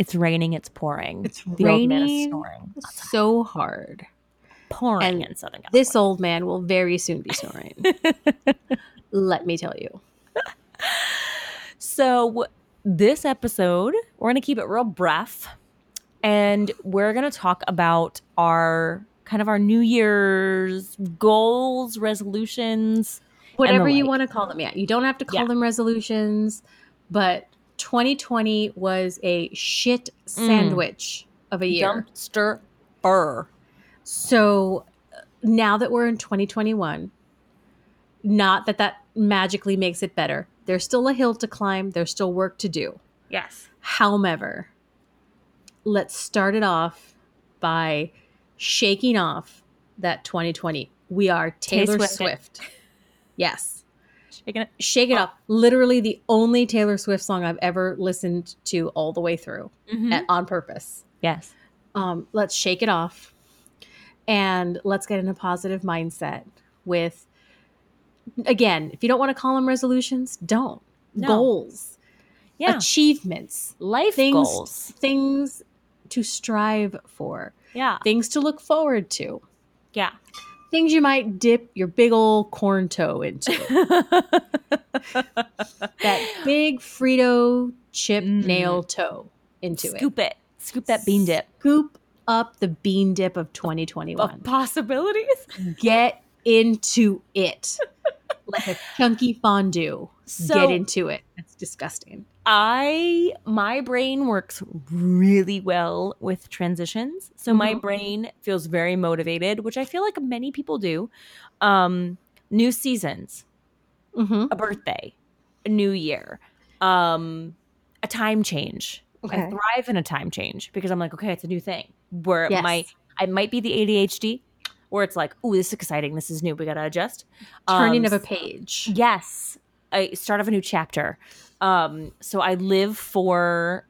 It's raining, it's pouring. It's the old man is raining snoring. so hard. Pouring and in Southern California. This old man will very soon be snoring. Let me tell you. So, this episode, we're going to keep it real brief and we're going to talk about our kind of our New Year's goals, resolutions. Whatever you want to call them. Yeah. You don't have to call Yeah. them resolutions, but 2020 was a shit sandwich of a year. Dumpster burr. So uh, now that we're in 2021, not that that magically makes it better. There's still a hill to climb, there's still work to do. Yes. However, let's start it off by shaking off that 2020. We are Taylor Swift. Swift. Yes. Shaking it. Shake it up. Literally the only Taylor Swift song I've ever listened to all the way through Mhm. at, on purpose. Yes. Um, let's shake it off and let's get in a positive mindset with, again, if you don't want to call them resolutions, don't. No. Goals, Yeah. achievements, Life things goals. things to strive for Yeah. things to look forward to Yeah. Things you might dip your big old corn toe into that big frito chip Mm. nail toe into it. Scoop it. Scoop that bean dip. scoop up the bean dip of Of 2021 possibilities. get into it like a chunky fondue So- get into it That's disgusting I my brain works really well with transitions. So my Mhm. brain feels very motivated, which I feel like many people do. Um new seasons, mm-hmm. a birthday, a new year, um a time change. I thrive in a time change because I'm like, okay, it's a new thing. Where it Yes. might I might be the ADHD where it's like, oh, this is exciting, this is new, we gotta adjust. turning Um, of a page Yes. I start of a new chapter. Um, so I live for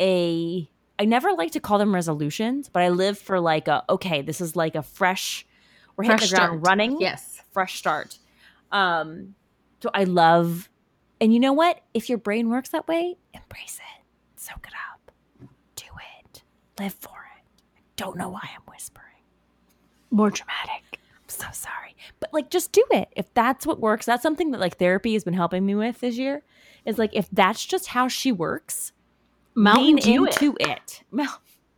a I never like to call them resolutions, but I live for like a okay, this is like a fresh we're hitting the ground start. running. yes Fresh start. Um so I love and you know what? If your brain works that way, embrace it. Soak it up. Do it. Live for it. I don't know why I'm whispering. more dramatic so sorry. But like just do it. If that's what works, that's something that like therapy has been helping me with this year. Is like if that's just how she works, mountain dew it. into it. Mou-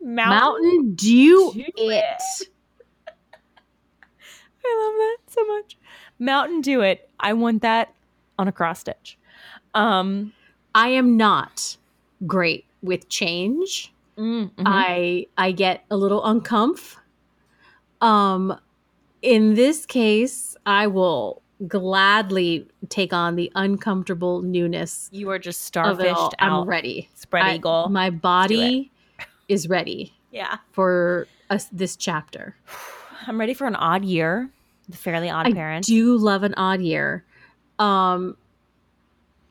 mountain dew Dew it I love that so much. Mountain Dew it. I want that on a cross stitch. Um I am not great with change. mm, mhm. I I get a little uncomf. Um in this case, I will gladly take on the uncomfortable newness you are just starfished out. I'm ready. Spread I- eagle. My body is ready yeah. for us this chapter. I'm ready for an odd year. The fairly odd I parent. I do love an odd year. Um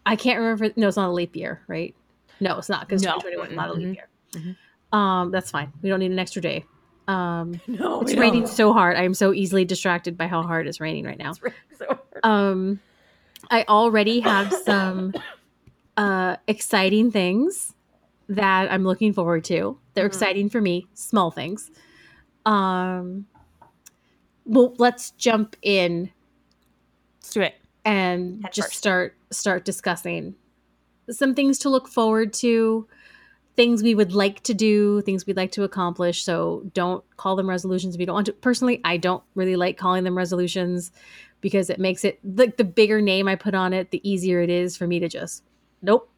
I can't remember no, it's not a leap year, right? No, it's not because No. 2021 is not a leap Mhm. year. Mhm. Um, that's fine. We don't need an extra day. Um no, It's raining don't. so hard. I am so easily distracted by how hard it's raining right now. Raining so hard. Um, I already have some uh, exciting things that I'm looking forward to. They're Mhm. exciting for me, small things. Um, well, let's jump in Let's do it. and Head just first. start start discussing some things to look forward to things we would like to do things we'd like to accomplish so don't call them resolutions if you don't want to personally i don't really like calling them resolutions because it makes it like the bigger name i put on it the easier it is for me to just nope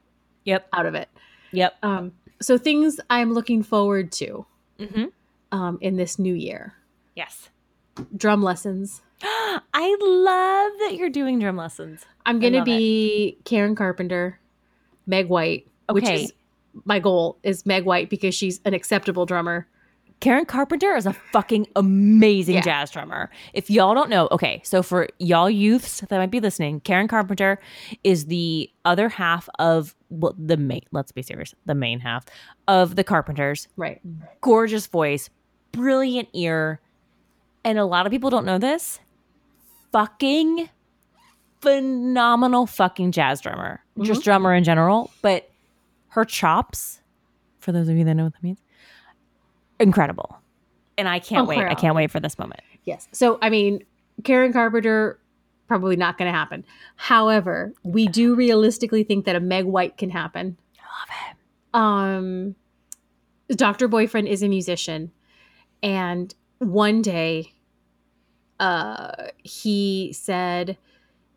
Yep. out of it Yep. um so things i'm looking forward to Mm-hmm. um in this new year Yes. drum lessons I love that you're doing drum lessons. i'm gonna love it. be karen carpenter meg white which Okay. is my goal is Meg White because she's an acceptable drummer. Karen Carpenter is a fucking amazing Yeah. jazz drummer. If y'all don't know, okay, so for y'all youths that might be listening, Karen Carpenter is the other half of well, the main, let's be serious, the main half of the Carpenters. Right. Gorgeous voice, brilliant ear. And a lot of people don't know this. Fucking phenomenal fucking jazz drummer. Just mm-hmm. drummer in general, but her chops, for those of you that know what that means, incredible. And I can't wait. I can't wait for this moment. Yes. So, I mean, Karen Carpenter, probably not going to happen. However, we do realistically think that a Meg White can happen. I love it. Um, Dr. Boyfriend is a musician. And one day, uh, he said,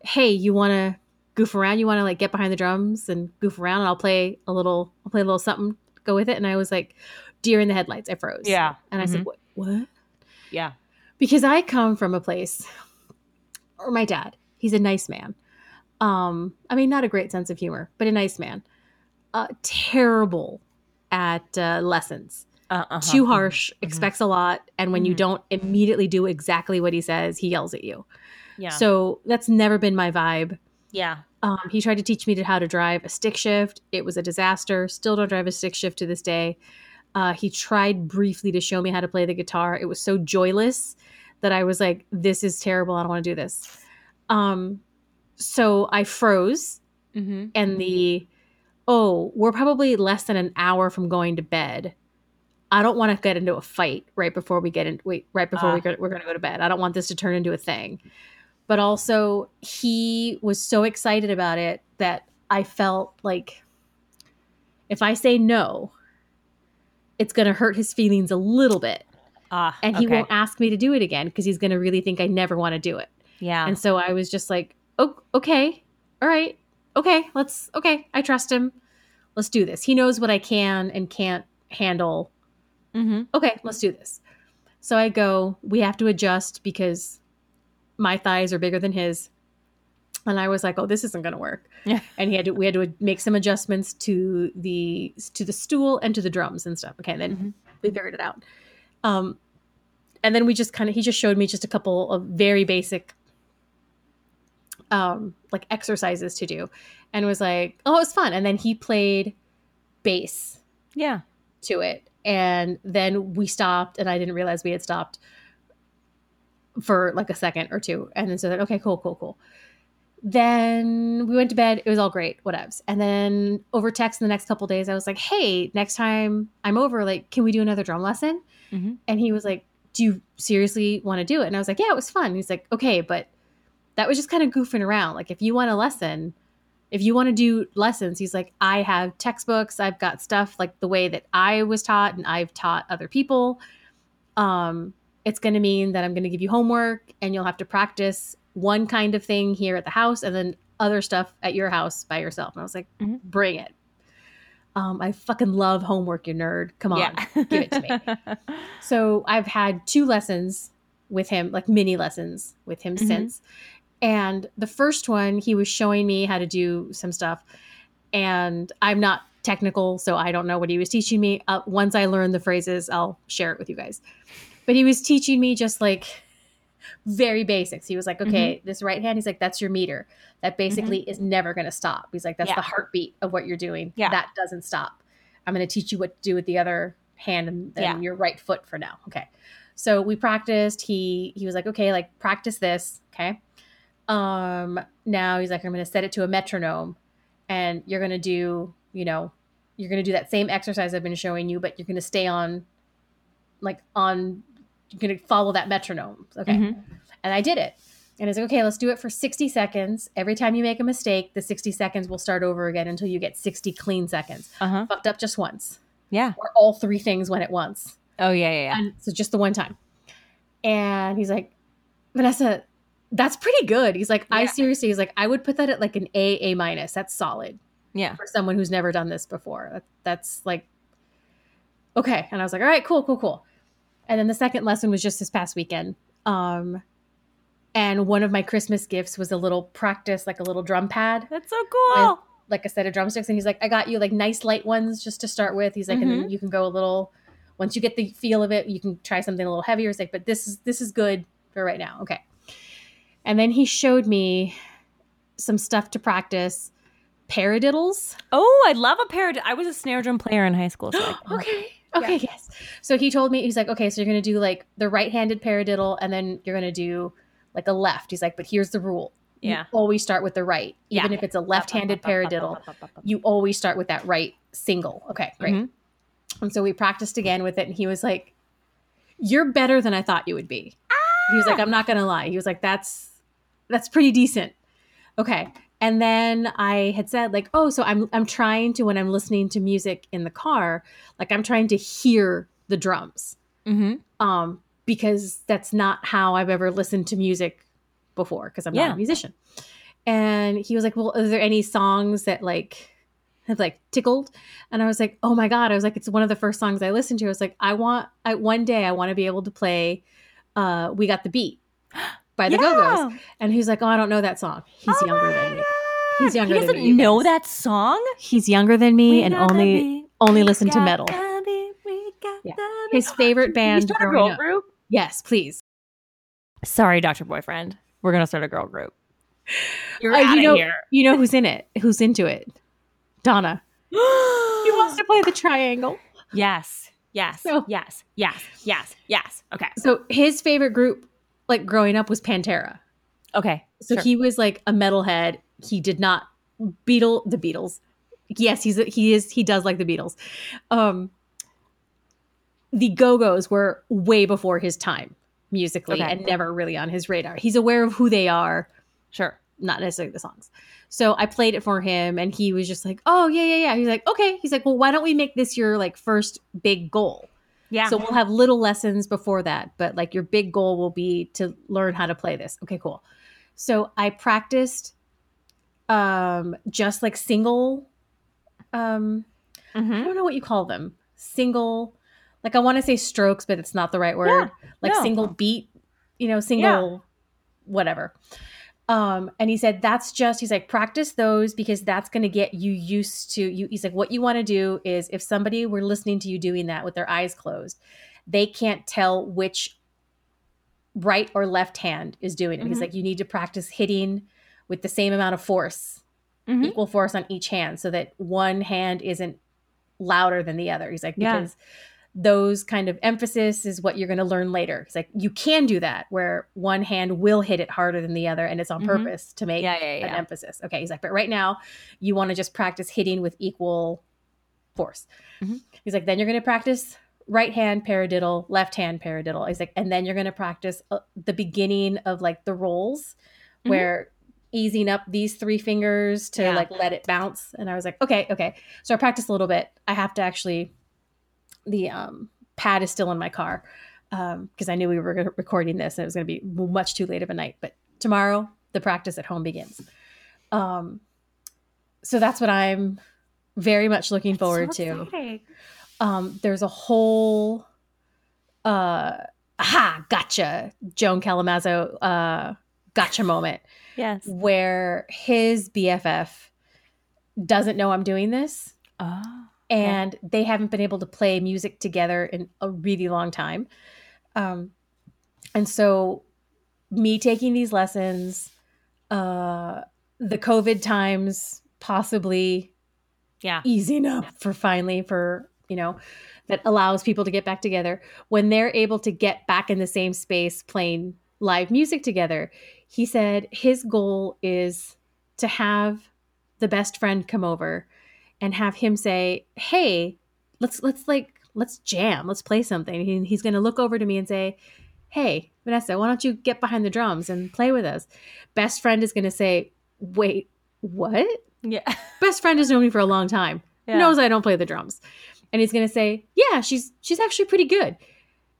Hey, you want to goof around? You want to like get behind the drums and goof around? And I'll play a little, I'll play a little something, go with it. And I was like, deer in the headlights. I froze. Yeah. And I said, what? What? Yeah. because I come from a place, or my dad, he's a nice man. Um, I mean, not a great sense of humor, but a nice man. Uh, terrible at uh, lessons, Uh-huh. too harsh, expects a lot, and when you Mhm. don't immediately do exactly what he says, he yells at you. Yeah. So that's never been my vibe. Yeah. Um, he tried to teach me to how to drive a stick shift. It was a disaster. Still don't drive a stick shift to this day. Uh, he tried briefly to show me how to play the guitar. It was so joyless that I was like, "This is terrible. I don't want to do this." Um, so I froze, Mm-hmm. and the oh, we're probably less than an hour from going to bed. I don't want to get into a fight right before we get in. Wait, right before we Ah. go, we're going to go to bed. I don't want this to turn into a thing. But also, he was so excited about it that I felt like if I say no, it's going to hurt his feelings a little bit, Ah, and he okay. won't ask me to do it again because he's going to really think I never want to do it. Yeah. And so I was just like, oh, okay, all right, okay, let's, okay, I trust him. Let's do this. He knows what I can and can't handle. mm-hmm. Okay, let's do this. So I go, we have to adjust because my thighs are bigger than his. And I was like, oh, this isn't going to work. Yeah. And he had to, we had to make some adjustments to the, to the stool and to the drums and stuff. Okay. And then Mhm. we figured it out. Um, and then we just kind of, he just showed me just a couple of very basic um like exercises to do and was like oh it was fun and then he played bass Yeah. to it and then we stopped and i didn't realize we had stopped for like a second or two. And then so that, okay cool cool cool. Then we went to bed. It was all great whatevs. And then over text in the next couple days i was like hey next time i'm over like can we do another drum lesson? Mhm. and he was like do you seriously want to do it? And i was like yeah it was fun. He's like okay but that was just kind of goofing around. Like if you want a lesson if you want to do lessons he's like i have textbooks. I've got stuff like the way that i was taught and i've taught other people. Um it's going to mean that i'm going to give you homework and you'll have to practice one kind of thing here at the house and then other stuff at your house by yourself and i was like Mhm. bring it um i fucking love homework you nerd come on yeah. give it to me. so I've had two lessons with him, like mini lessons with him Mhm. since. And the first one, he was showing me how to do some stuff. And I'm not technical, so I don't know what he was teaching me. Uh, once I learn the phrases, I'll share it with you guys. But he was teaching me just like very basics. He was like, okay, this right hand, he's like, that's your meter. That basically is never going to stop. He's like, that's Yeah. the heartbeat of what you're doing. Yeah. That doesn't stop. I'm going to teach you what to do with the other hand and, and Yeah. your right foot for now. Okay. So we practiced. He he was like, okay, like practice this. Okay. Um. Now he's like, I'm going to set it to a metronome, and you're going to do, you know, you're going to do that same exercise I've been showing you, but you're going to stay on, like on, you're going to follow that metronome. Okay. Mhm. And I did it. And it's like, okay, let's do it for 60 seconds. Every time you make a mistake, the 60 seconds will start over again until you get 60 clean seconds. Uh-huh. Fucked up just once, Yeah. or all three things went at once. Oh yeah, yeah, yeah. And so just the one time. And he's like, Vanessa, that's pretty good. He's like, I seriously, he's like, I would put that at like an A, A minus. That's solid Yeah. for someone who's never done this before. That's like, okay. And I was like, all right, cool, cool, cool. And then the second lesson was just this past weekend. Um, and one of my Christmas gifts was a little practice, like a little drum pad That's so cool. like a set of drumsticks and he's like, I got you like nice light ones just to start with. He's like, and then you can go a little once you get the feel of it, you can try something a little heavier. He's like, but this is this is good for right now. Okay. And then he showed me some stuff to practice. Paradiddles. Oh, I love a parrot. I was a snare drum player in high school. So I- okay. Okay, yes. So he told me, he's like, okay, so you're going to do like the right handed paradiddle and then you're going to do like a left. He's like, but here's the rule. You Yeah. always start with the right. Even Yeah. if it's a left handed paradiddle, you always start with that right single. Okay, great. Mhm. And so we practiced again with it. And he was like, you're better than I thought you would be. He was like, I'm not going to lie. He was like, that's, that's pretty decent. Okay. And then I had said like, oh, so I'm I'm trying to when I'm listening to music in the car, like I'm trying to hear the drums. Mhm. Um because that's not how I've ever listened to music before because I'm not a musician. And he was like, "Well, are there any songs that like have like tickled?" And I was like, "Oh my god." I was like, "It's one of the first songs I listened to." I was like, "I want I one day I want to be able to play uh We Got the Beat by the Go-Go's." And he's like, "Oh, I don't know that song." He's Oh younger than me. He's younger He than doesn't me, you know that song. He's younger than me and only be- only listen to metal. be- we Yeah. His favorite band start a girl up. group? Yes, please. Sorry, Doctor Boyfriend. We're gonna start a girl group. You're Uh, out you know, here. you know who's in it? Who's into it? Donna. He wants to play the triangle. Yes. Yes. So- yes. Yes. Yes. Yes. Okay. So his favorite group, like growing up, was Pantera. Okay. So Sure. he was like a metalhead. He did not Beatle the Beatles. Yes, he's a, he is he does like the Beatles. Um the Go-Go's were way before his time musically Okay. and never really on his radar. He's aware of who they are, Sure. not necessarily the songs. So I played it for him and he was just like, "Oh, yeah, yeah, yeah." He's like, "Okay." He's like, "Well, why don't we make this your like first big goal?" Yeah. So we'll have little lessons before that, but like your big goal will be to learn how to play this. Okay, cool. So I practiced um just like single um I Mhm. don't know what you call them. Single like I want to say strokes, but it's not the right word. Yeah. like no. single beat, you know, single yeah. whatever. Um, and he said that's just he's like practice those because that's going to get you used to you. He's like what you want to do is if somebody were listening to you doing that with their eyes closed, they can't tell which right or left hand is doing it. He's Mhm. like you need to practice hitting with the same amount of force, Mhm. equal force on each hand, so that one hand isn't louder than the other. He's like Yeah. Those kind of emphasis is what you're going to learn later. It's like you can do that where one hand will hit it harder than the other, and it's on Mhm. purpose to make Yeah. Yeah. an emphasis. Okay, he's like, but right now you want to just practice hitting with equal force. Mhm. He's like, then you're going to practice right hand paradiddle, left hand paradiddle. He's like, and then you're going to practice uh, the beginning of like the rolls Mhm. where easing up these three fingers to Yeah. like let it bounce. And I was like, okay, okay. So I practiced a little bit. I have to actually, the um, pad is still in my car because I knew we were recording this and it was going to be much too late of a night. But tomorrow, the practice at home begins. Um, so that's what I'm very much looking forward So to. Um, there's a whole, uh, aha, gotcha, Joan Callamezzo, uh, gotcha moment Yes. where his BFF doesn't know I'm doing this Oh. And they haven't been able to play music together in a really long time. Um, and so, me taking these lessons, uh, the COVID times possibly Yeah. easing up for finally for you know that allows people to get back together when they're able to get back in the same space playing live music together he said his goal is to have the best friend come over and have him say hey let's let's like let's jam let's play something he, he's going to look over to me and say hey vanessa why don't you get behind the drums and play with us best friend is going to say wait what Yeah. best friend has known me for a long time Yeah. knows I don't play the drums, and he's gonna say, "Yeah, she's she's actually pretty good.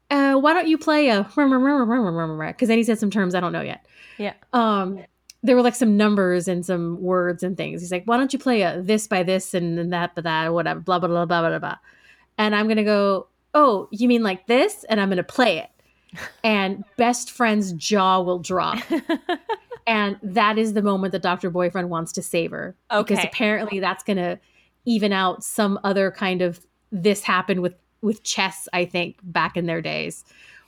Uh, why don't you play a?" Because then he said some terms I don't know yet. Yeah. Um, there were like some numbers and some words and things. He's like, "Why don't you play a this by this and, and that by that or whatever?" Blah blah blah blah blah blah. And I'm gonna go, "Oh, you mean like this?" And I'm gonna play it, and best friend's jaw will drop and that is the moment that Dr. Boyfriend wants to savor. Because Okay. apparently that's going to even out some other kind of this happened with with chess, I think, back in their days.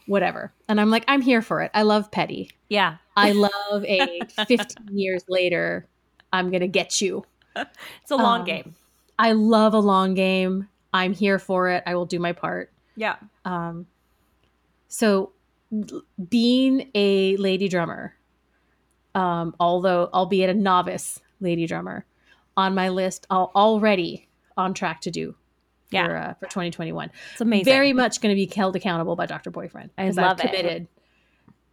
Whatever. And I'm like, I'm here for it. I love petty. Yeah. I love a 15 years later, I'm going to get you. It's a long Um, game. I love a long game. I'm here for it. I will do my part. Yeah. Um, so being a lady drummer, um, although albeit a novice lady drummer, on my list, al- already on track to do Yeah. for, uh, for 2021. It's amazing. Very much going to be held accountable by Dr. Boyfriend. I love I've it.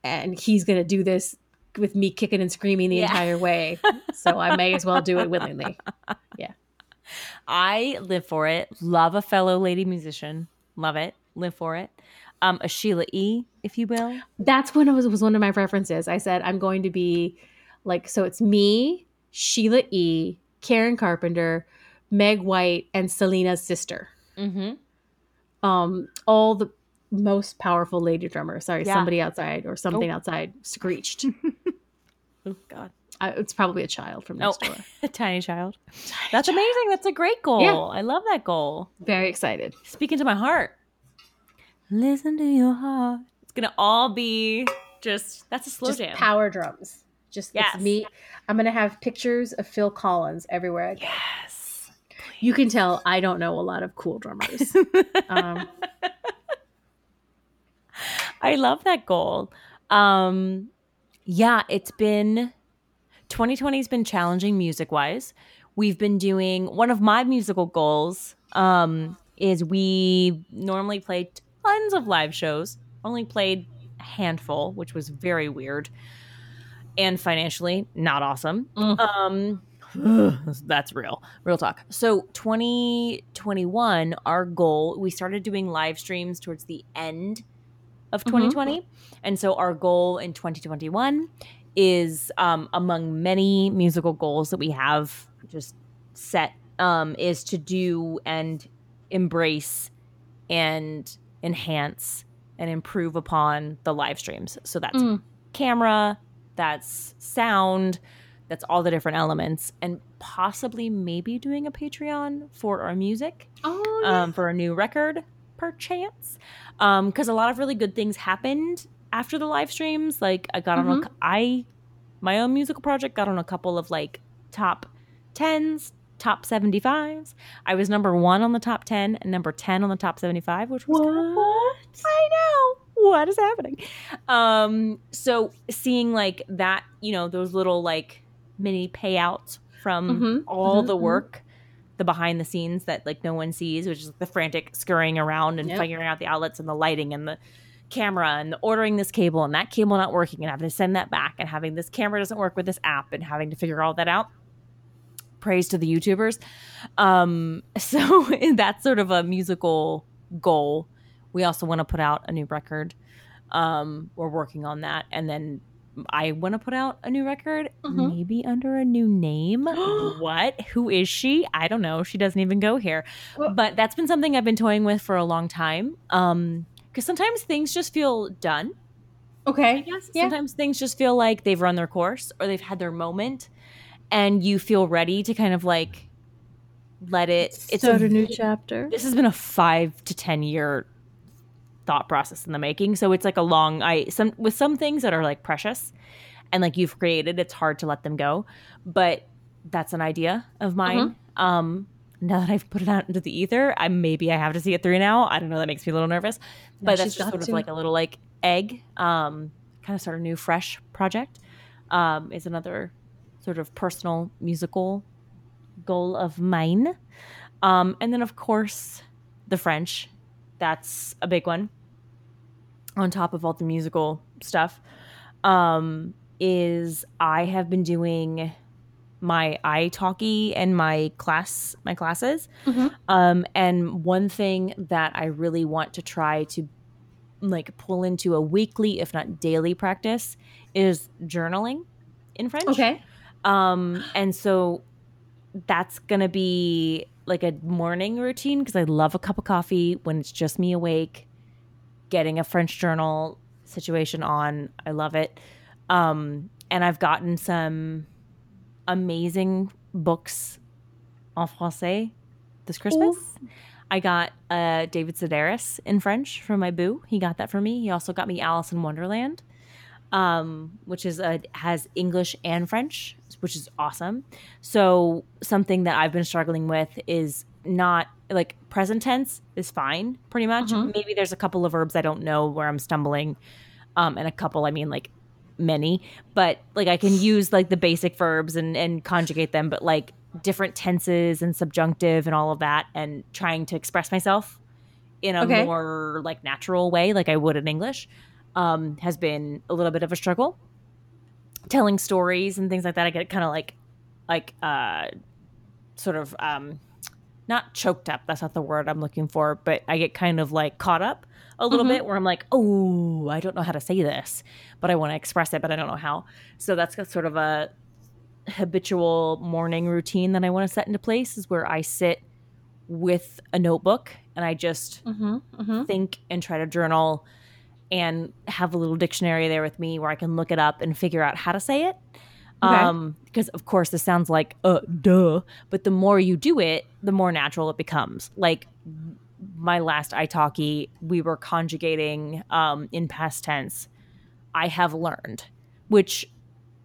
And he's going to do this with me kicking and screaming the Yeah. entire way. So I may as well do it willingly. Yeah. I live for it. Love a fellow lady musician. Love it. Live for it. Um, a Sheila E, if you will. That's when it was was one of my preferences. I said I'm going to be like so it's me, Sheila E, Karen Carpenter, Meg White, and Selena's sister. Mm-hmm. Um, all the most powerful lady drummer. Sorry, Yeah. somebody outside or something Oh. outside screeched. Oh God. I, it's probably a child from next Oh. door. A tiny child. That's amazing. That's a great goal. Yeah. I love that goal. Very excited. Speaking to my heart. Listen to your heart. It's gonna all be just that's a slow Just jam. power drums. Just Yes. it's me. I'm gonna have pictures of Phil Collins everywhere I go. yes. You can tell I don't know a lot of cool drummers. um, I love that goal. Um, yeah, it's been 2020 has been challenging music wise. We've been doing one of my musical goals um, is we normally play tons of live shows. Only played a handful, which was very weird and financially not awesome. Mm. Um, that's real, real talk. So 2021, our goal, we started doing live streams towards the end of Mhm. 2020. And so our goal in 2021 is um, among many musical goals that we have just set um, is to do and embrace and enhance and improve upon the live streams. So that's Mm. camera, that's sound, that's all the different elements, and possibly maybe doing a Patreon for our music oh, um, for a new record, perchance. Because a lot of really good things happened after the live streams. Like I got on a, Mhm. cou- I my own musical project got on a couple of like top tens, top seventy fives. I was number one on the top ten and number ten on the top seventy five, which was kind of cool. I know what is happening. Um, so seeing like that, you know, those little like mini payouts from Mhm, all mhm, the mhm. work, the behind the scenes that like no one sees, which is the frantic scurrying around and Yep. figuring out the outlets and the lighting and the camera and the ordering this cable and that cable not working and having to send that back and having this camera doesn't work with this app and having to figure all that out. Praise to the YouTubers. Um, so that's sort of a musical goal. We also want to put out a new record. Um, we're working on that. And then I want to put out a new record, Mhm. maybe under a new name. what? Who is she? I don't know. She doesn't even go here. Well- but that's been something I've been toying with for a long time. Um, because sometimes things just feel done. I Okay. guess Yeah. sometimes things just feel like they've run their course or they've had their moment, and you feel ready to kind of like let it. It's Start a a new chapter. this has been a five to ten year thought process in the making. So it's like a long i some with some things that are like precious and like you've created it's hard to let them go. But that's an idea of mine. Um now that i've put it out into the ether i maybe i have to see it through now. I don't know. That makes me a little nervous. No, but that's just sort of like a little like egg um kind of start a new fresh project um is another sort of personal musical goal of mine. Um and then of course the french that's a big one on top of all the musical stuff um is i have been doing my italki and my class my classes Mhm. um and one thing that i really want to try to like pull into a weekly if not daily practice is journaling in french Okay. um, and so that's gonna be like a morning routine because I love a cup of coffee when it's just me awake, getting a French journal situation on. I love it. Um, and I've gotten some amazing books en français this Christmas. I got uh, David Sedaris in French from my boo. He got that for me. He also got me Alice in Wonderland, um, which is a, has English and French, which is awesome. So something that I've been struggling with is not like present tense is fine, pretty much. Maybe there's a couple of verbs I don't know where I'm stumbling, um, and a couple I mean like many, but like I can use like the basic verbs and and conjugate them, but like different tenses and subjunctive and all of that, and trying to express myself in a Okay. more like natural way, like I would in English, um, has been a little bit of a struggle. Telling stories and things like that, I get kind of like, like, uh, sort of, um, not choked up. That's not the word I'm looking for, but I get kind of like caught up a little Mhm. bit where I'm like, oh, I don't know how to say this, but I want to express it, but I don't know how. So that's sort of a habitual morning routine that I want to set into place is where I sit with a notebook and I just Mm-hmm. Mm-hmm. think and try to journal and have a little dictionary there with me where I can look it up and figure out how to say it. Okay. Um, because of course this sounds like uh duh, but the more you do it, the more natural it becomes. Like my last italki, we were conjugating um in past tense. I have learned, which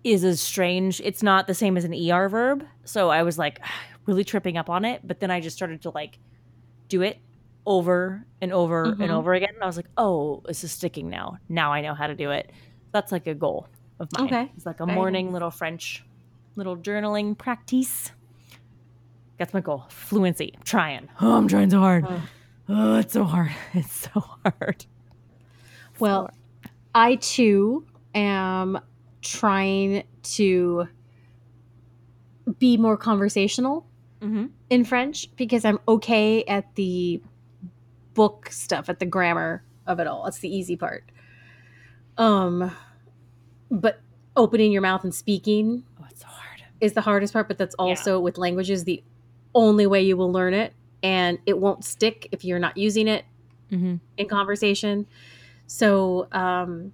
is a strange it's not the same as an ER verb. So I was like really tripping up on it, but then I just started to like do it over and over and Mhm. over again. And I was like, oh, this is sticking now. Now I know how to do it. That's like a goal of mine. Okay. It's like a Very morning nice. little French, little journaling practice. That's my goal. Fluency. I'm trying. Oh, I'm trying so hard. Oh. Oh, it's so hard. It's so hard. Well, I too am trying to be more conversational hmm in French because I'm okay at the book stuff, at the grammar of it all. That's the easy part. Um, but opening your mouth and speaking Oh, it's hard. is the hardest part. But that's also with languages the only way you will learn it, and it won't stick if you're not using it hmm in conversation. So, um,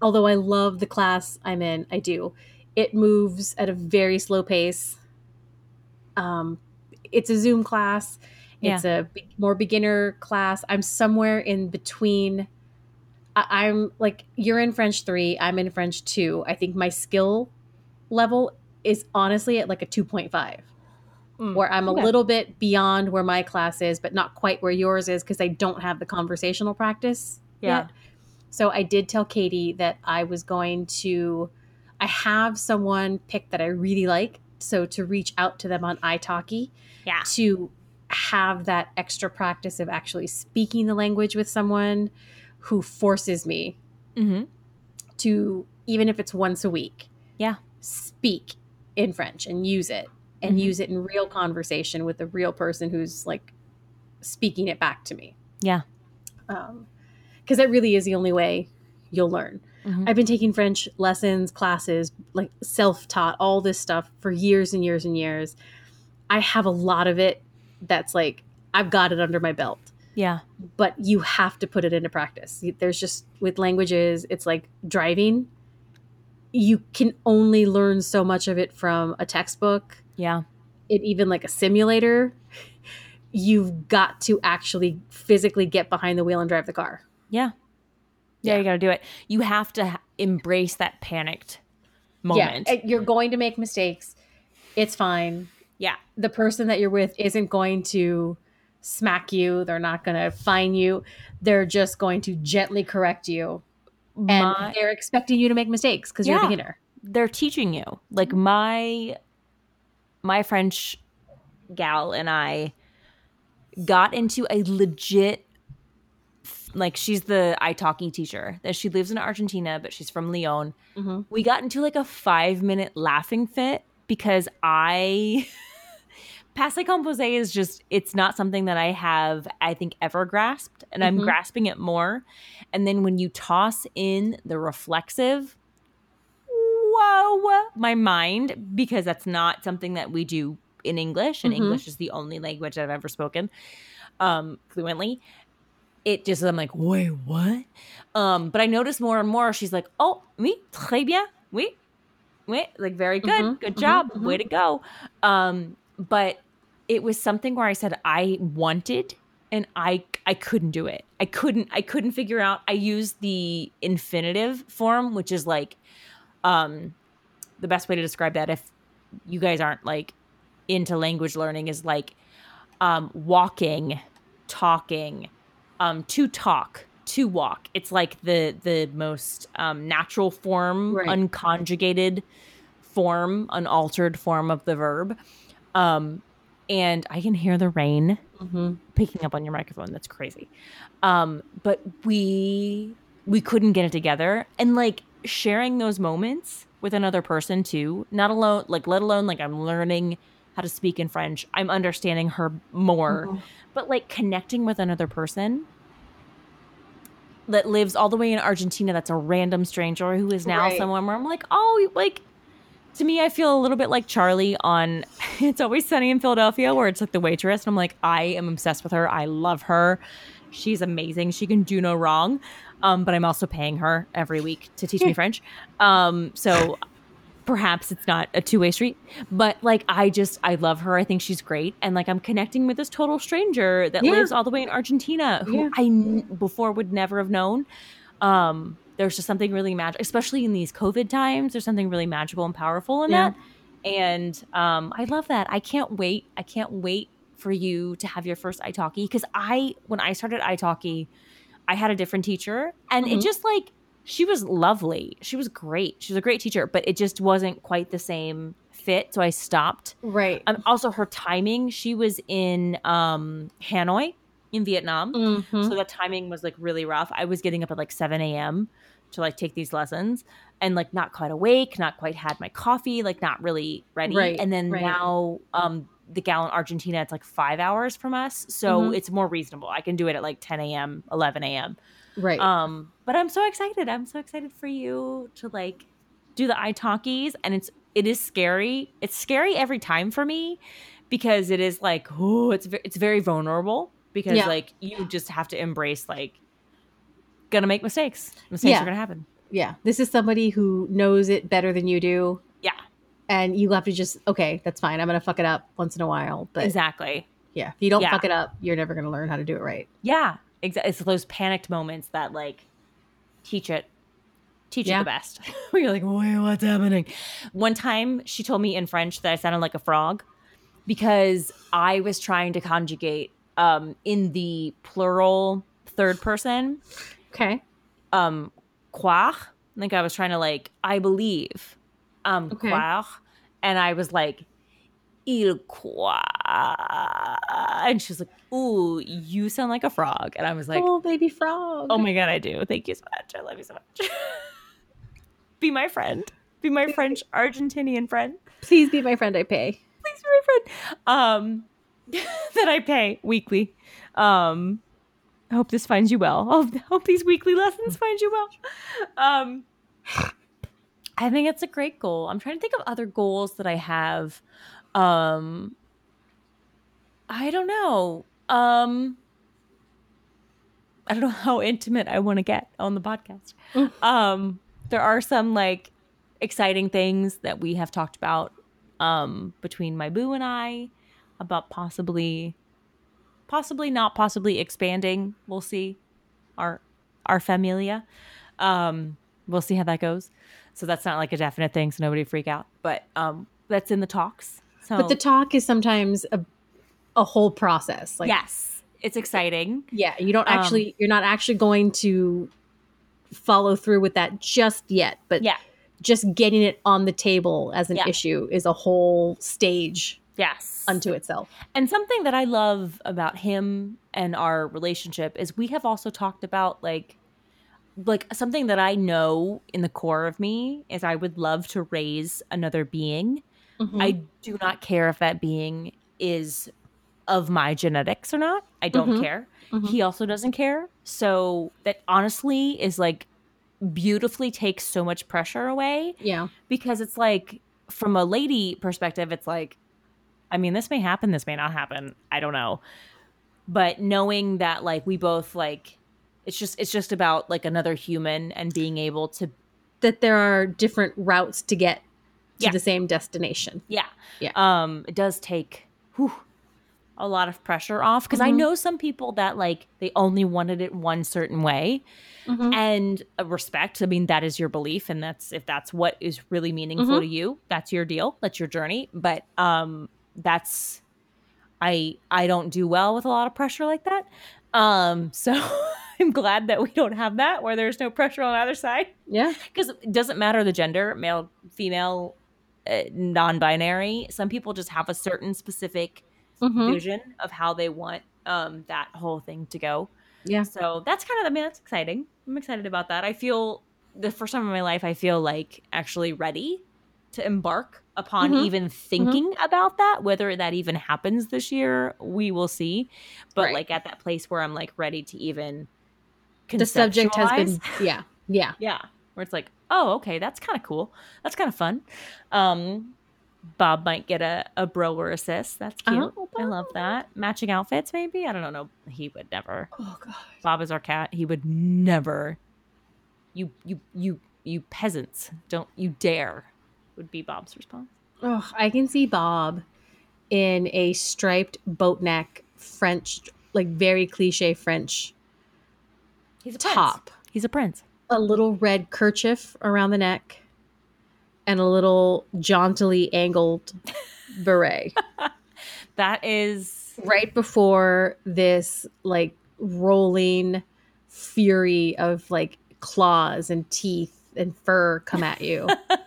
although I love the class I'm in, I do. It moves at a very slow pace. Um, it's a Zoom class. It's a be- more beginner class. I'm somewhere in between. I- I'm like you're in French three. I'm in French two. I think my skill level is honestly at like a two point five mm. where I'm a little bit beyond where my class is, but not quite where yours is because I don't have the conversational practice Yeah. yet. So I did tell Katie that I was going to, I have someone picked that I really like. So to reach out to them on italki Yeah. to have that extra practice of actually speaking the language with someone who forces me hmm to, even if it's once a week, Yeah. speak in French and use it and Mhm. use it in real conversation with a real person who's like speaking it back to me. Yeah. Um, because that really is the only way you'll learn. Mhm. I've been taking French lessons, classes, like self taught, all this stuff for years and years and years. I have a lot of it that's like, I've got it under my belt, Yeah. but you have to put it into practice. There's just, with languages, it's like driving. You can only learn so much of it from a textbook, Yeah. it even like a simulator. You've got to actually physically get behind the wheel and drive the car. Yeah. Yeah, you got to do it. You have to embrace that panicked moment. Yeah, you're going to make mistakes. It's fine. Yeah. The person that you're with isn't going to smack you. They're not going to fine you. They're just going to gently correct you. And My- they're expecting you to make mistakes because you're a beginner. they're teaching you. Like my my French gal and I got into a legit like she's the italki teacher. That she lives in Argentina, but she's from Lyon. Mhm. We got into like a 5 minute laughing fit because I Passé composé is just it's not something that I have I think ever grasped and I'm Mhm. grasping it more. And then when you toss in the reflexive whoa my mind because that's not something that we do in english and Mhm. english is the only language i've ever spoken um fluently it just I'm like, wait, what? Um, but I notice more and more. She's like, oh, oui, très bien, oui, oui, like very good, Mhm, good mhm, job, mhm. way to go. Um, but it was something where I said I wanted and I I couldn't do it. I couldn't I couldn't figure out. I used the infinitive form, which is like um the best way to describe that if you guys aren't like into language learning is like um walking, talking, um to talk, to walk. It's like the the most um natural form, Right. unconjugated form, unaltered form of the verb. Um and I can hear the rain Mm-hmm. picking up on your microphone. That's crazy. Um, but we we couldn't get it together, and like sharing those moments with another person too. Not alone, like let alone like I'm learning how to speak in French. I'm understanding her more, Mhm. but like connecting with another person that lives all the way in Argentina. That's a random stranger who is now Right. someone where I'm like, oh, like to me, I feel a little bit like Charlie on It's Always Sunny in Philadelphia, where it's like the waitress. And I'm like, I am obsessed with her. I love her. She's amazing. She can do no wrong. Um, but I'm also paying her every week to teach me French. Um, so perhaps it's not a two way street, but like I just, I love her. I think she's great. And like I'm connecting with this total stranger that Yeah. lives all the way in Argentina who Yeah. I n- before would never have known. Um, there's just something really magic, especially in these COVID times. There's something really magical and powerful in Yeah. that. And um, I love that. I can't wait. I can't wait for you to have your first italki because I, when I started italki, I had a different teacher, and it Mhm. just like she was lovely. She was great. She was a great teacher, but it just wasn't quite the same fit. So I stopped. Right. Um, also, her timing. She was in um, Hanoi in Vietnam. Mhm. So the timing was like really rough. I was getting up at like 7 a.m. to like take these lessons and like not quite awake, not quite had my coffee, like not really ready. Right, and then right. now um the gal in Argentina, it's like five hours from us. So Mhm. it's more reasonable. I can do it at like 10 a.m., 11 a.m. Right. Um, but I'm so excited. I'm so excited for you to like do the italkies and it's it is scary. It's scary every time for me because it is like, oh, it's it's very vulnerable because Yeah. like you just have to embrace like gonna make mistakes. Mistakes Yeah. are gonna happen. yeah. This is somebody who knows it better than you do. Yeah. And you have to just okay, that's fine. I'm gonna fuck it up once in a while. But exactly. yeah, if you don't Yeah. fuck it up, you're never gonna learn how to do it right. Yeah. Exactly. It's those panicked moments that like teach it teach Yeah. it the best. Where you're like, wait, what's happening? One time she told me in French that I sounded like a frog because I was trying to conjugate um in the plural third person Okay. um croire. Like I was trying to like I believe um Okay. croire and I was like il croit and she was like ooh you sound like a frog and I was like oh, baby frog. Oh my god, I do. Thank you so much. I love you so much. be my friend. Be my French Argentinian friend. Please be my friend. I pay. Please be my friend. Um that I pay weekly. Um I hope this finds you well. I hope these weekly lessons find you well. Um I think it's a great goal. I'm trying to think of other goals that I have. Um I don't know. Um I don't know how intimate I want to get on the podcast. Mm. Um there are some like exciting things that we have talked about um between my boo and I about possibly possibly not possibly expanding. We'll see our our familia. Um we'll see how that goes. So that's not like a definite thing so nobody freak out, but um that's in the talks. So But the talk is sometimes a a whole process. Like yes, it's exciting. yeah, you don't Um, actually you're not actually going to follow through with that just yet. But Yeah. just getting it on the table as an Yeah. issue is a whole stage Yes. Unto itself. And something that I love about him and our relationship is we have also talked about like like something that I know in the core of me is I would love to raise another being. Mm-hmm. I do not care if that being is of my genetics or not. I don't Mhm. care. Mhm. He also doesn't care. So that honestly is like beautifully takes so much pressure away yeah. because it's like from a lady perspective it's like i mean this may happen this may not happen i don't know but knowing that like we both like it's just it's just about like another human and being able to that there are different routes to get to Yeah. the same destination. yeah Yeah. um it does take whew, a lot of pressure off because i Mhm. know some people that like they only wanted it one certain way Mhm. and uh, respect i mean that is your belief and that's if that's what is really meaningful Mhm. to you that's your deal that's your journey but um that's i i don't do well with a lot of pressure like that um so i'm glad that we don't have that where there's no pressure on either side Yeah. because it doesn't matter the gender male female uh, non-binary some people just have a certain specific Mhm. vision of how they want um that whole thing to go Yeah. so that's kind of, I mean, that's exciting. I'm excited about that. I feel the first time in my life, I feel like actually ready to embark upon Mhm. even thinking about that. Whether that even happens this year, we will see. But Right. like at that place where I'm like ready to even The subject has been yeah. Yeah. yeah, where it's like, oh, okay, that's kind of cool. That's kind of fun. Um, Bob might get a, a bro or a sis. That's cute. Oh, I love that. Matching outfits, maybe. I don't know. He would never. Oh god. Bob is our cat. He would never. You you you you peasants don't you dare. Would be Bob's response. Oh, I can see Bob in a striped boat neck French like very cliche French He's a top. He's a prince. a little red kerchief around the neck and a little jauntily angled beret That is right before this like rolling fury of like claws and teeth and fur come at you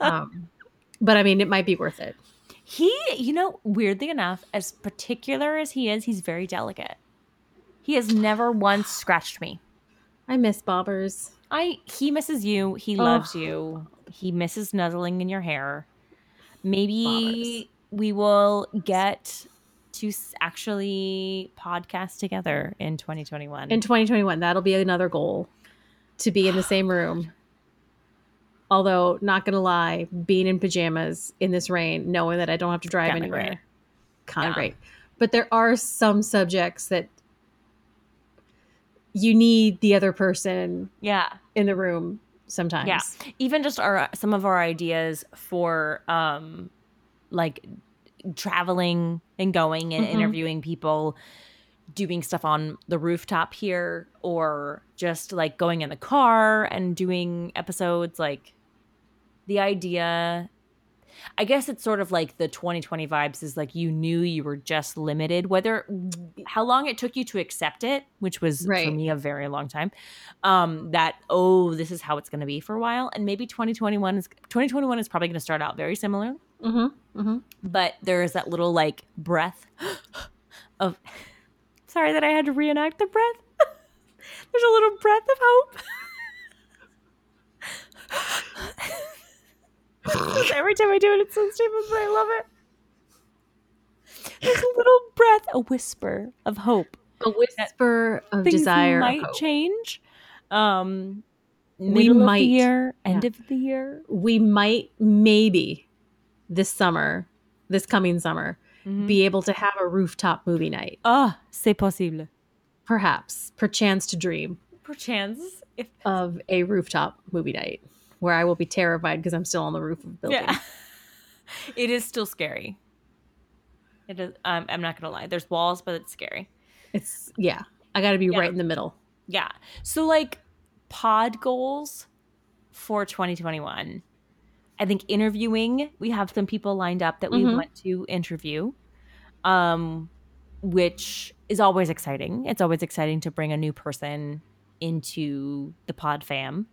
um, but i mean it might be worth it he. You know, weirdly enough, as particular as he is, he's very delicate. He has never once scratched me. i miss bobbers I he misses you. He Oh. loves you. He misses nuzzling in your hair. Maybe we will get to actually podcast together in 2021. in 2021 that'll be another goal to be in the same room although not gonna lie being in pajamas in this rain knowing that i don't have to drive Kinda anywhere kind of Yeah. great but there are some subjects that you need the other person yeah. in the room sometimes Yeah. Even just our some of our ideas for um like traveling and going and Mhm. interviewing people doing stuff on the rooftop here or just like going in the car and doing episodes like the idea I guess it's sort of like the 2020 vibes is like you knew you were just limited whether how long it took you to accept it which was for me a very long time um that oh this is how it's going to be for a while and maybe 2021 is 2021 is probably going to start out very similar. Mm-hmm, mm-hmm. but there is that little like breath of sorry that i had to reenact the breath. There's a little breath of hope every time i do it it's so stupid but i love it there's a little breath a whisper of hope a whisper of things desire might hope. change um We of might. the year end Yeah. of the year we might maybe this summer this coming summer Mhm. be able to have a rooftop movie night ah c'est possible perhaps perchance to dream perchance if of a rooftop movie night where I will be terrified because I'm still on the roof of the building. Yeah. it is still scary. It is. Um, I'm not gonna lie. There's walls, but it's scary. It's yeah. I got to be Yeah. right in the middle. Yeah. So like pod goals for 2021. I think interviewing. We have some people lined up that we Mhm. want to interview, um, which is always exciting. It's always exciting to bring a new person into the pod fam.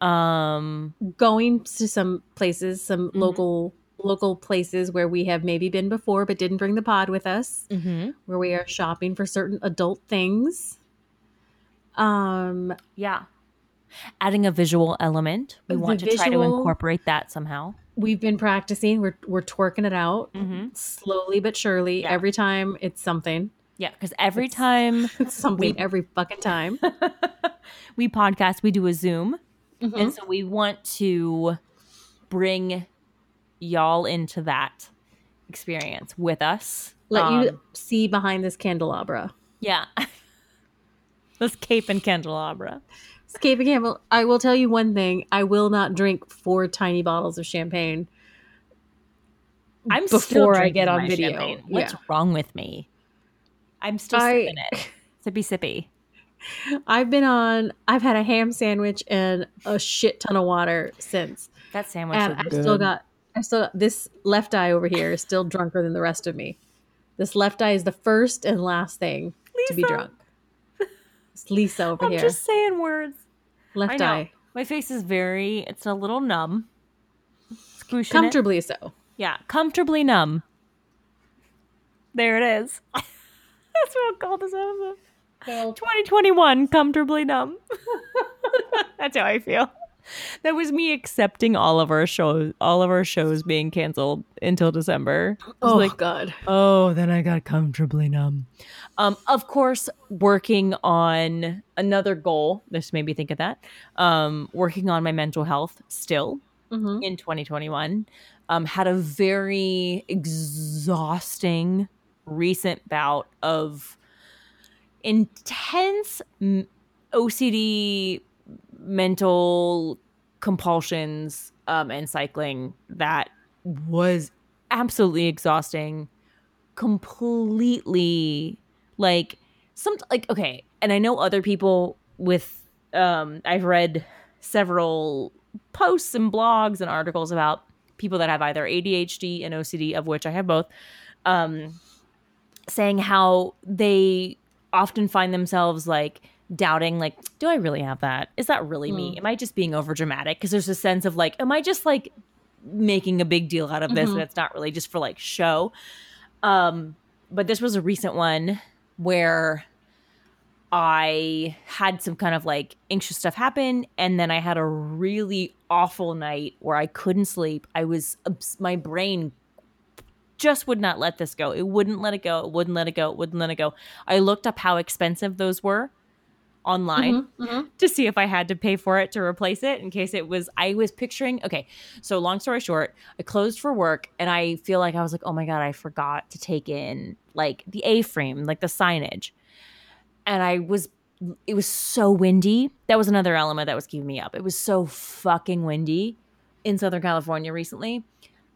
Um, Going to some places, some Mhm. local local places where we have maybe been before but didn't bring the pod with us, mhm. where we are shopping for certain adult things. Um Yeah. Adding a visual element. We want to try to incorporate that somehow. we've been practicing. We're we're twerking it out Mm-hmm. slowly but surely. Yeah. Every time it's something. Yeah, because every It's- time It's something We- every fucking time. we podcast, we do a Zoom. Mm-hmm. And so we want to bring y'all into that experience with us Let you Um, see behind this candelabra. Yeah. This cape and candelabra. Cape and Campbell. I will tell you one thing. I will not drink four tiny bottles of champagne. I'm still before I get on video. champagne. What's Yeah. wrong with me? I'm still I- sipping it. Sippy sippy. I've been on. I've had a ham sandwich and a shit ton of water since, That sandwich and I good. still got. I still got this left eye over here is still drunker than the rest of me. This left eye is the first and last thing to be drunk. It's Lisa over I'm here. just saying words. Left eye, My face is very. It's a little numb. Squooshing it. comfortably so. Yeah, comfortably numb. There it is. That's what I'll call this episode. 2021, comfortably numb. That's how I feel. That was me accepting all of our shows, all of our shows being canceled until December. Oh like, God. oh, then I got comfortably numb. Um, of course, working on another goal. This made me think of that. Um, working on my mental health still Mhm. in 2021. Um, had a very exhausting recent bout of intense OCD mental compulsions um, and cycling that was absolutely exhausting. Completely like some like okay and i know other people with um i've read several posts and blogs and articles about people that have either adhd and ocd of which i have both um saying how they often find themselves like doubting like do i really have that? Is that really me? Am i just being over dramatic because there's a sense of like am i just like making a big deal out of this and it's not really just for like show? Um but this was a recent one where I had some kind of like anxious stuff happen and then I had a really awful night where I couldn't sleep. I was my brain just would not let this go. It wouldn't let it go. It wouldn't let it go. It wouldn't let it go. I looked up how expensive those were online mm-hmm, mm-hmm. to see if I had to pay for it to replace it in case it was I was picturing okay so long story short I closed for work and I feel like I was like oh my god I forgot to take in like the A-frame like the signage and I was it was so windy that was another element that was keeping me up it was so fucking windy in Southern California recently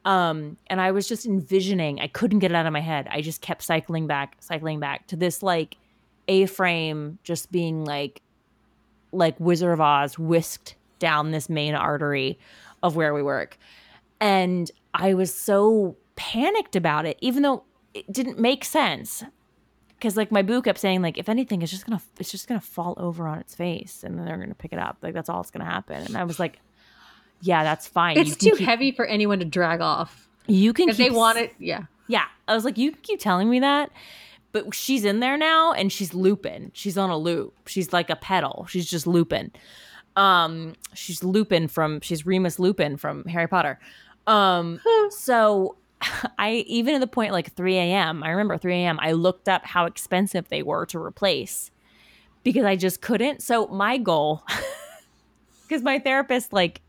um and I was just envisioning I couldn't get it out of my head I just kept cycling back cycling back to this like a-frame just being like like Wizard of Oz whisked down this main artery of where we work. And I was so panicked about it, even though it didn't make sense. Cause like my boo kept saying, like, if anything, it's just gonna it's just gonna fall over on its face and then they're gonna pick it up. Like that's all that's gonna happen. And I was like, Yeah, that's fine. It's You too keep- heavy for anyone to drag off. You can If they want it, yeah. yeah. I was like, you keep telling me that. But she's in there now and she's looping. She's on a loop. She's like a pedal. She's just looping. Um, she's Lupin from she's Remus Lupin from Harry Potter. Um, so I even at the point like 3 a.m. I remember 3 a.m. I looked up how expensive they were to replace because I just couldn't. So my goal, because my therapist like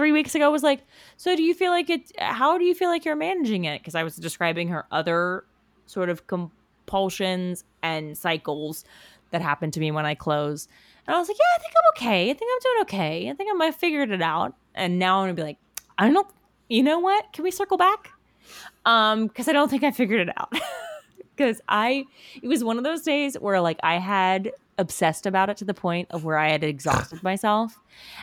three weeks ago was like, so do you feel like it? How do you feel like you're managing it? Because I was describing her other sort of compulsions and cycles that happened to me when I close. And I was like, yeah, I think I'm okay. I think I'm doing okay. I think I might have figured it out. And now I'm gonna be like, I don't. You know what? Can we circle back? Um, because I don't think I figured it out. Because I, it was one of those days where like I had obsessed about it to the point of where I had exhausted myself.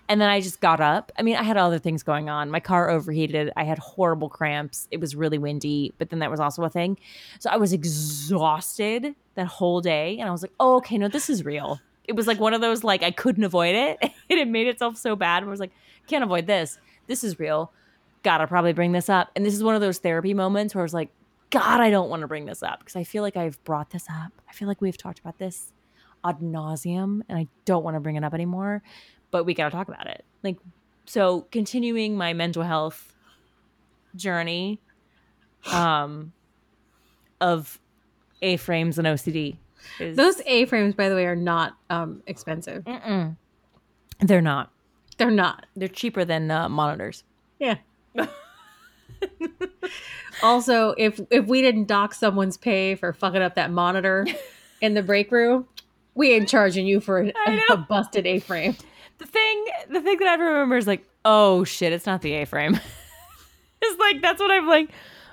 And then I just got up. I mean, I had other things going on. My car overheated. I had horrible cramps. It was really windy, but then that was also a thing. So I was exhausted that whole day. And I was like, oh, okay, no, this is real. It was like one of those, like, I couldn't avoid it. and it made itself so bad. I was like, can't avoid this. This is real. Gotta probably bring this up. And this is one of those therapy moments where I was like, God, I don't want to bring this up because I feel like I've brought this up. I feel like we've talked about this ad nauseum and I don't want to bring it up anymore, but we got to talk about it. Like, so continuing my mental health journey um, of A frames and OCD. Is, Those A frames, by the way, are not um, expensive. Mm-mm. they're not. They're not. They're cheaper than uh, monitors. Yeah. Also, if if we didn't dock someone's pay for fucking up that monitor in the break room, we ain't charging you for a, know. busted A frame. the thing the thing that I remember is like, oh shit, it's not the A frame. it's like that's what I'm like.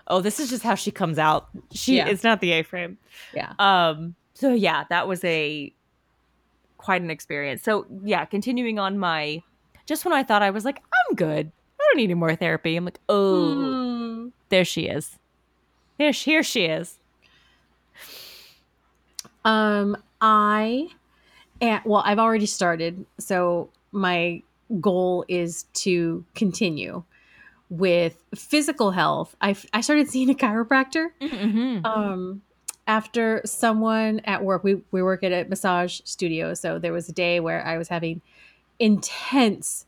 Oh, this is just how she comes out. She Yeah. it's not the A frame. Yeah. Um so yeah, that was a quite an experience. So yeah, continuing on my just when I thought I was like, I'm good. I don't need any more therapy. I'm like, oh, Mm. there she is. There she, here she is. Um, I, and well, I've already started. So my goal is to continue with physical health. I I started seeing a chiropractor. Mm-hmm. Um, after someone at work, we we work at a massage studio, so there was a day where I was having intense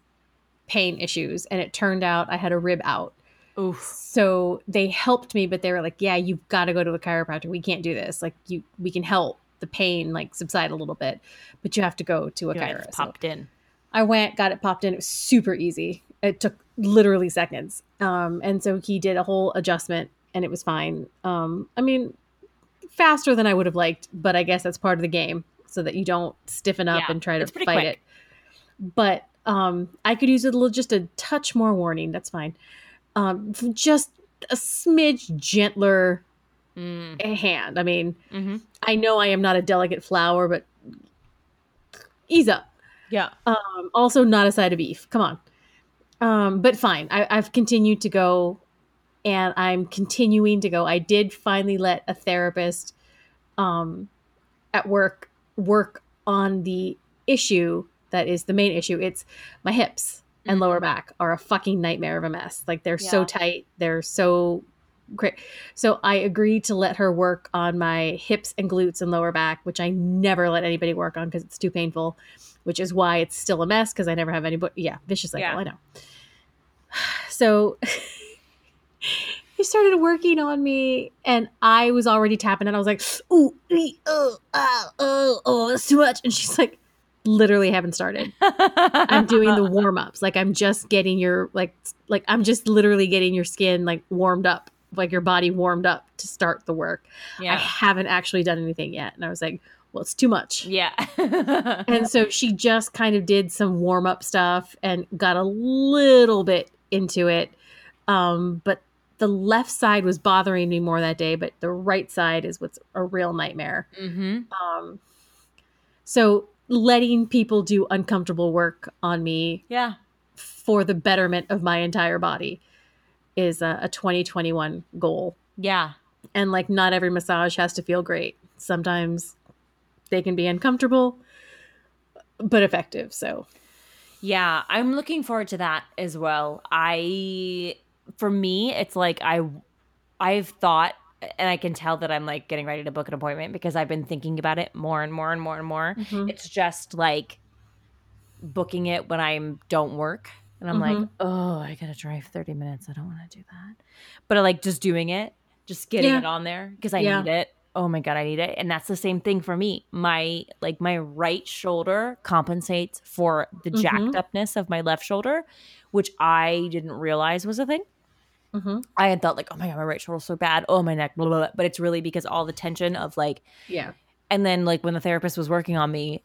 pain issues, and it turned out I had a rib out. Oof. So they helped me, but they were like, "Yeah, you've got to go to a chiropractor. We can't do this. Like, you, we can help the pain like subside a little bit, but you have to go to a Yeah, chiropractor." it's popped in. I went, got it popped in. It was super easy. It took literally seconds. Um, and so he did a whole adjustment, and it was fine. Um, I mean, faster than I would have liked, but I guess that's part of the game, so that you don't stiffen up Yeah, and try to fight quick. it. But um, I could use a little, just a touch more warning. That's fine. Um, just a smidge gentler Mm. hand. I mean, hmm I know I am not a delicate flower, but ease up. Yeah. Um, also, not a side of beef. Come on. Um, but fine. I, I've continued to go, and I'm continuing to go. I did finally let a therapist um, at work work on the issue that is the main issue. It's my hips and lower back are a fucking nightmare of a mess. Like they're so tight. They're so great. So I agreed to let her work on my hips and glutes and lower back, which I never let anybody work on because it's too painful. Which is why it's still a mess because I never have anybody. Yeah, vicious cycle. Yeah. I know. So he started working on me, and I was already tapping, and I was like, "Ooh, ee, oh, oh, oh, oh, that's too much." And she's like, "Literally, haven't started. I'm doing the warm ups. Like I'm just getting your like like I'm just literally getting your skin like warmed up, like your body warmed up to start the work. I haven't actually done anything yet." And I was like, "Well, it's too much." Yeah. And so she just kind of did some warm up stuff and got a little bit into it. Um, but the left side was bothering me more that day, but the right side is what's a real nightmare. hmm Um, so letting people do uncomfortable work on me Yeah. for the betterment of my entire body is a, a 2021 goal. Yeah. And like, not every massage has to feel great. Sometimes they can be uncomfortable, but effective. So, Yeah, I'm looking forward to that as well. I for me, it's like I I've thought and I can tell that I'm like getting ready to book an appointment because I've been thinking about it more and more and more and more. Mhm. It's just like booking it when I don't work and I'm like, Mhm. "Oh, I got to drive 30 minutes. I don't want to do that." But I like just doing it, just getting Yeah. it on there because I Yeah. need it. Oh my god, I need it. And that's the same thing for me. My like my right shoulder compensates for the Mhm. jacked upness of my left shoulder, which I didn't realize was a thing. mhm. I had thought like, "Oh my god, my right shoulder's so bad. Oh, my neck, blah, blah, blah." But it's really because all the tension of like yeah. and then like when the therapist was working on me,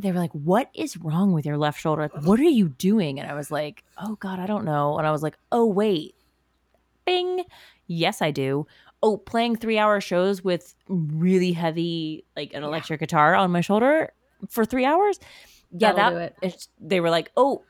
they were like, "What is wrong with your left shoulder? What are you doing?" And I was like, "Oh God, I don't know." And I was like, "Oh wait, Bing, yes I do." Oh, playing three-hour shows with really heavy like an Yeah. electric guitar on my shoulder for three hours. Yeah, That'll that it. it's- they were like, "Oh,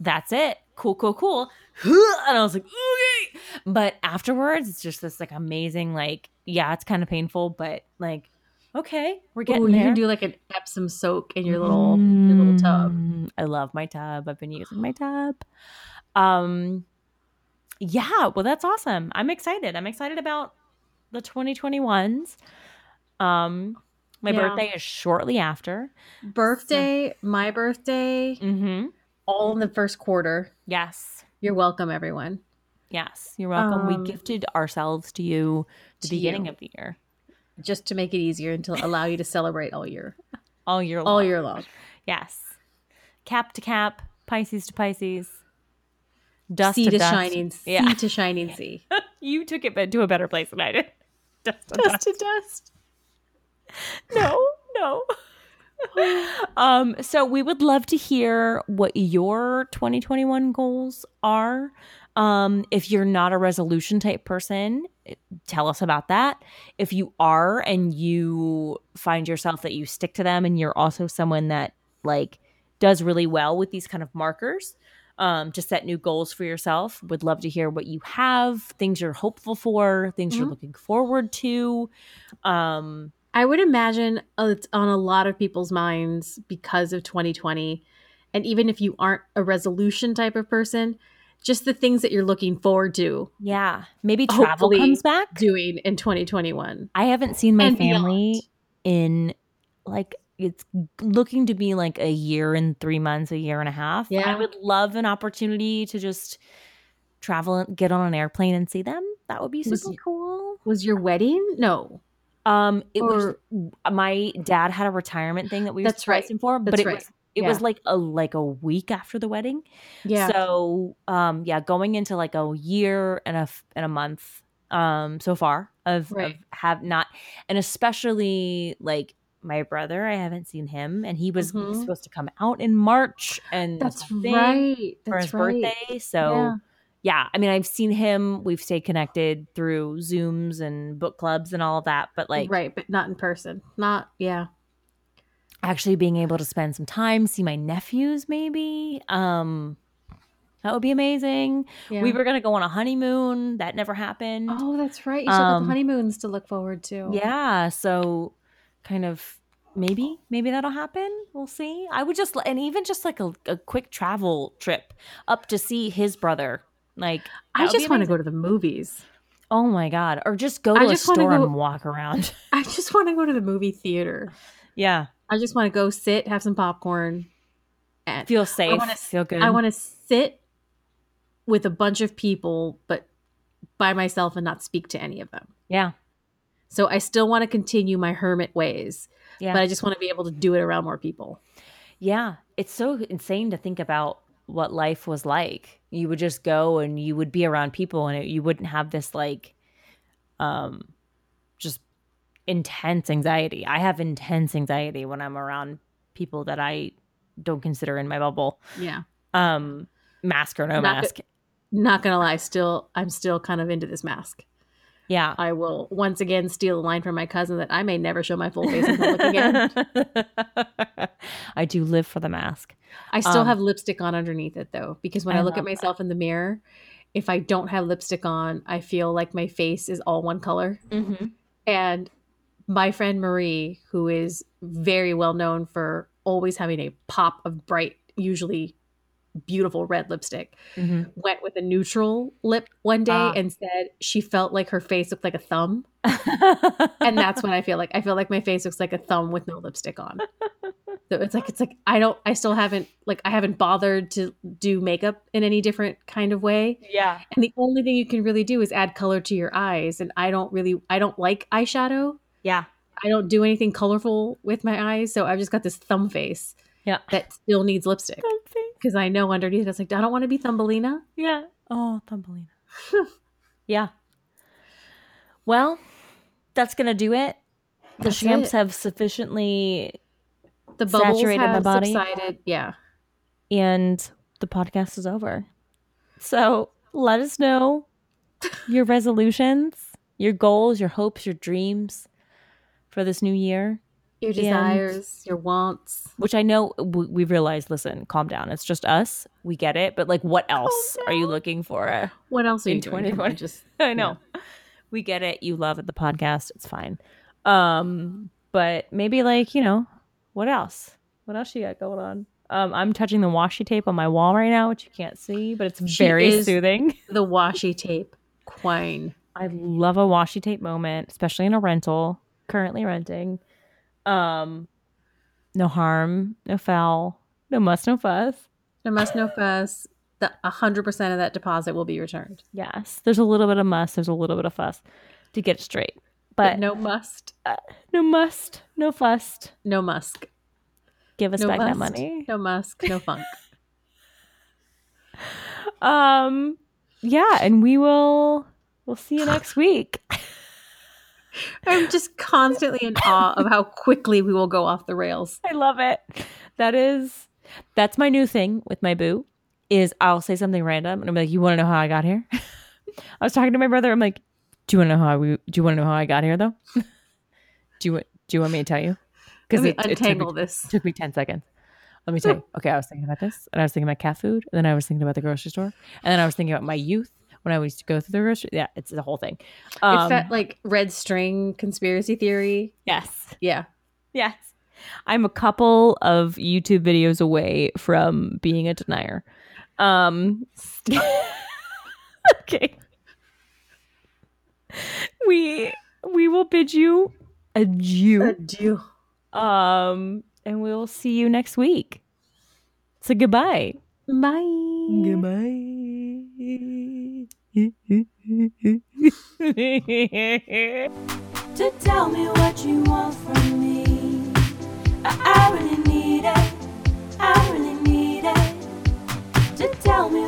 that's it. Cool, cool, cool." And I was like, "Okay." But afterwards, it's just this like amazing like, yeah, it's kind of painful, but like, okay, we're getting Ooh, you there. can do like an Epsom soak in your little your little tub. Mm, I love my tub. I've been using my tub. Um yeah, well that's awesome. I'm excited. I'm excited about the 2021s. Um my Yeah. birthday is shortly after. Birthday, my birthday, Mhm. all in the first quarter. Yes. You're welcome, everyone. Yes, you're welcome. Um, we gifted ourselves to you the to beginning you. of the year. Just to make it easier and to allow you to celebrate all year, All year long. all year long. Yes. Cap to cap, Pisces to Pisces. Dust sea to to, dust. shining sea Yeah. to shining sea. You took it to a better place than I did. Dust to Dust to dust. no, no. um, so we would love to hear what your 2021 goals are. Um, if you're not a resolution type person, tell us about that. If you are and you find yourself that you stick to them and you're also someone that like does really well with these kind of markers, um, to set new goals for yourself. Would love to hear what you have, things you're hopeful for, things you're Mhm. looking forward to. Um, I would imagine it's on a lot of people's minds because of 2020. And even if you aren't a resolution type of person, just the things that you're looking forward to Yeah, maybe travel comes back. doing in 2021. I haven't seen my and family beyond. in like it's looking to be like a year and three months, a year and a half. Yeah. I would love an opportunity to just travel and get on an airplane and see them. That would be super you- cool. Was your wedding? No. Um, it was my dad had a retirement thing that we were That's right. for, but That's it right. was it was like a like a week after the wedding. Yeah. So, um, yeah, going into like a year and a and a month, um, so far of, Right. of have not, and especially like my brother, I haven't seen him, and he was Mhm. supposed to come out in March, and That's right. for That's his right. birthday. So, Yeah. yeah, I mean, I've seen him. We've stayed connected through Zooms and book clubs and all of that, but like right, but not in person. Not yeah. Actually being able to spend some time, see my nephews, maybe. Um, that would be amazing. yeah. We were gonna go on a honeymoon. That never happened. Oh, that's right. You still got Um, honeymoons to look forward to. Yeah. So kind of maybe, maybe that'll happen. We'll see. I would just and even just like a, a quick travel trip up to see his brother. Like I that would be just want to go to the movies. Oh my god. Or just go to a just store go- and walk around. I just want to go to the movie theater. yeah. I just want to go sit, have some popcorn, and Feel safe. I wanna- feel good. I want to sit with a bunch of people, but by myself and not speak to any of them. yeah. So I still want to continue my hermit ways, Yeah. but I just want to be able to do it around more people. Yeah, it's so insane to think about what life was like. You would just go and you would be around people and it, you wouldn't have this like um intense anxiety. I have intense anxiety when I'm around people that I don't consider in my bubble. Yeah. Um mask or no Not mask. Not gonna lie, still I'm still kind of into this mask. yeah. I will once again steal a line from my cousin that I may never show my full face in public again. I do live for the mask. I still Um, have lipstick on underneath it though, because when I I, look at love that. myself in the mirror, if I don't have lipstick on, I feel like my face is all one color. Mm-hmm. And my friend Marie, who is very well known for always having a pop of bright, usually beautiful red lipstick, Mm-hmm. went with a neutral lip one day Ah. and said she felt like her face looked like a thumb. And that's what I feel like. I feel like my face looks like a thumb with no lipstick on. So it's like it's like I don't I still haven't like I haven't bothered to do makeup in any different kind of way. yeah. And the only thing you can really do is add color to your eyes. And I don't really I don't like eyeshadow. Yeah. I don't do anything colorful with my eyes. So I've just got this thumb face Yeah. that still needs lipstick. Because I know underneath it's like, I don't want to be Thumbelina. Yeah. Oh, Thumbelina. yeah. Well, that's gonna do it. The That's champs it. have sufficiently, The bubbles Saturated my have body. subsided. Yeah. and the podcast is over. So let us know your resolutions, your goals, your hopes, your dreams for this new year. Your desires, your wants. Which I know we, we realized. Listen, calm down. It's just us. We get it. But like, what else are you looking for? What else are In you doing? Come 2020. Just I know. We get it. You love it, the podcast. It's fine. Um, but maybe like, you know, what else? What else you got going on? Um, I'm touching the washi tape on my wall right now, which you can't see, but it's She very soothing. the washi tape queen. I love a washi tape moment, especially in a rental. Currently renting. Um, no harm, no foul, no muss, no fuss. No muss, no fuss. The hundred percent of that deposit will be returned. Yes, there's a little bit of muss, there's a little bit of fuss to get it straight, But, but no must, no must, no fuss, no musk. Give us No back that money. No musk, no funk. Um, yeah, and we will we'll see you next week. I'm just constantly in awe of how quickly we will go off the rails. I love it. That is that's my new thing with my boo is I'll say something random and I'm like, you want to know how I got here? I was talking to my brother. I'm like, do you want to know how we? Do you want to know how I got here though? do you want? Do you want me to tell you? Let me it, it took untangle me- this. took me 10 seconds. Let me tell you. Okay, I was thinking about this, and I was thinking about cat food, and then I was thinking about the grocery store, and then I was thinking about my youth when I used to go through the grocery. Yeah, it's the whole thing. Um, it's that like red string conspiracy theory. yes, Yeah. yes. I'm a couple of YouTube videos away from being a denier. Um, okay. We we will bid you adieu. Adieu. Um, and we'll see you next week. So goodbye. Bye. Goodbye. to tell me what you want from me. I, really need it. I really need it. To tell me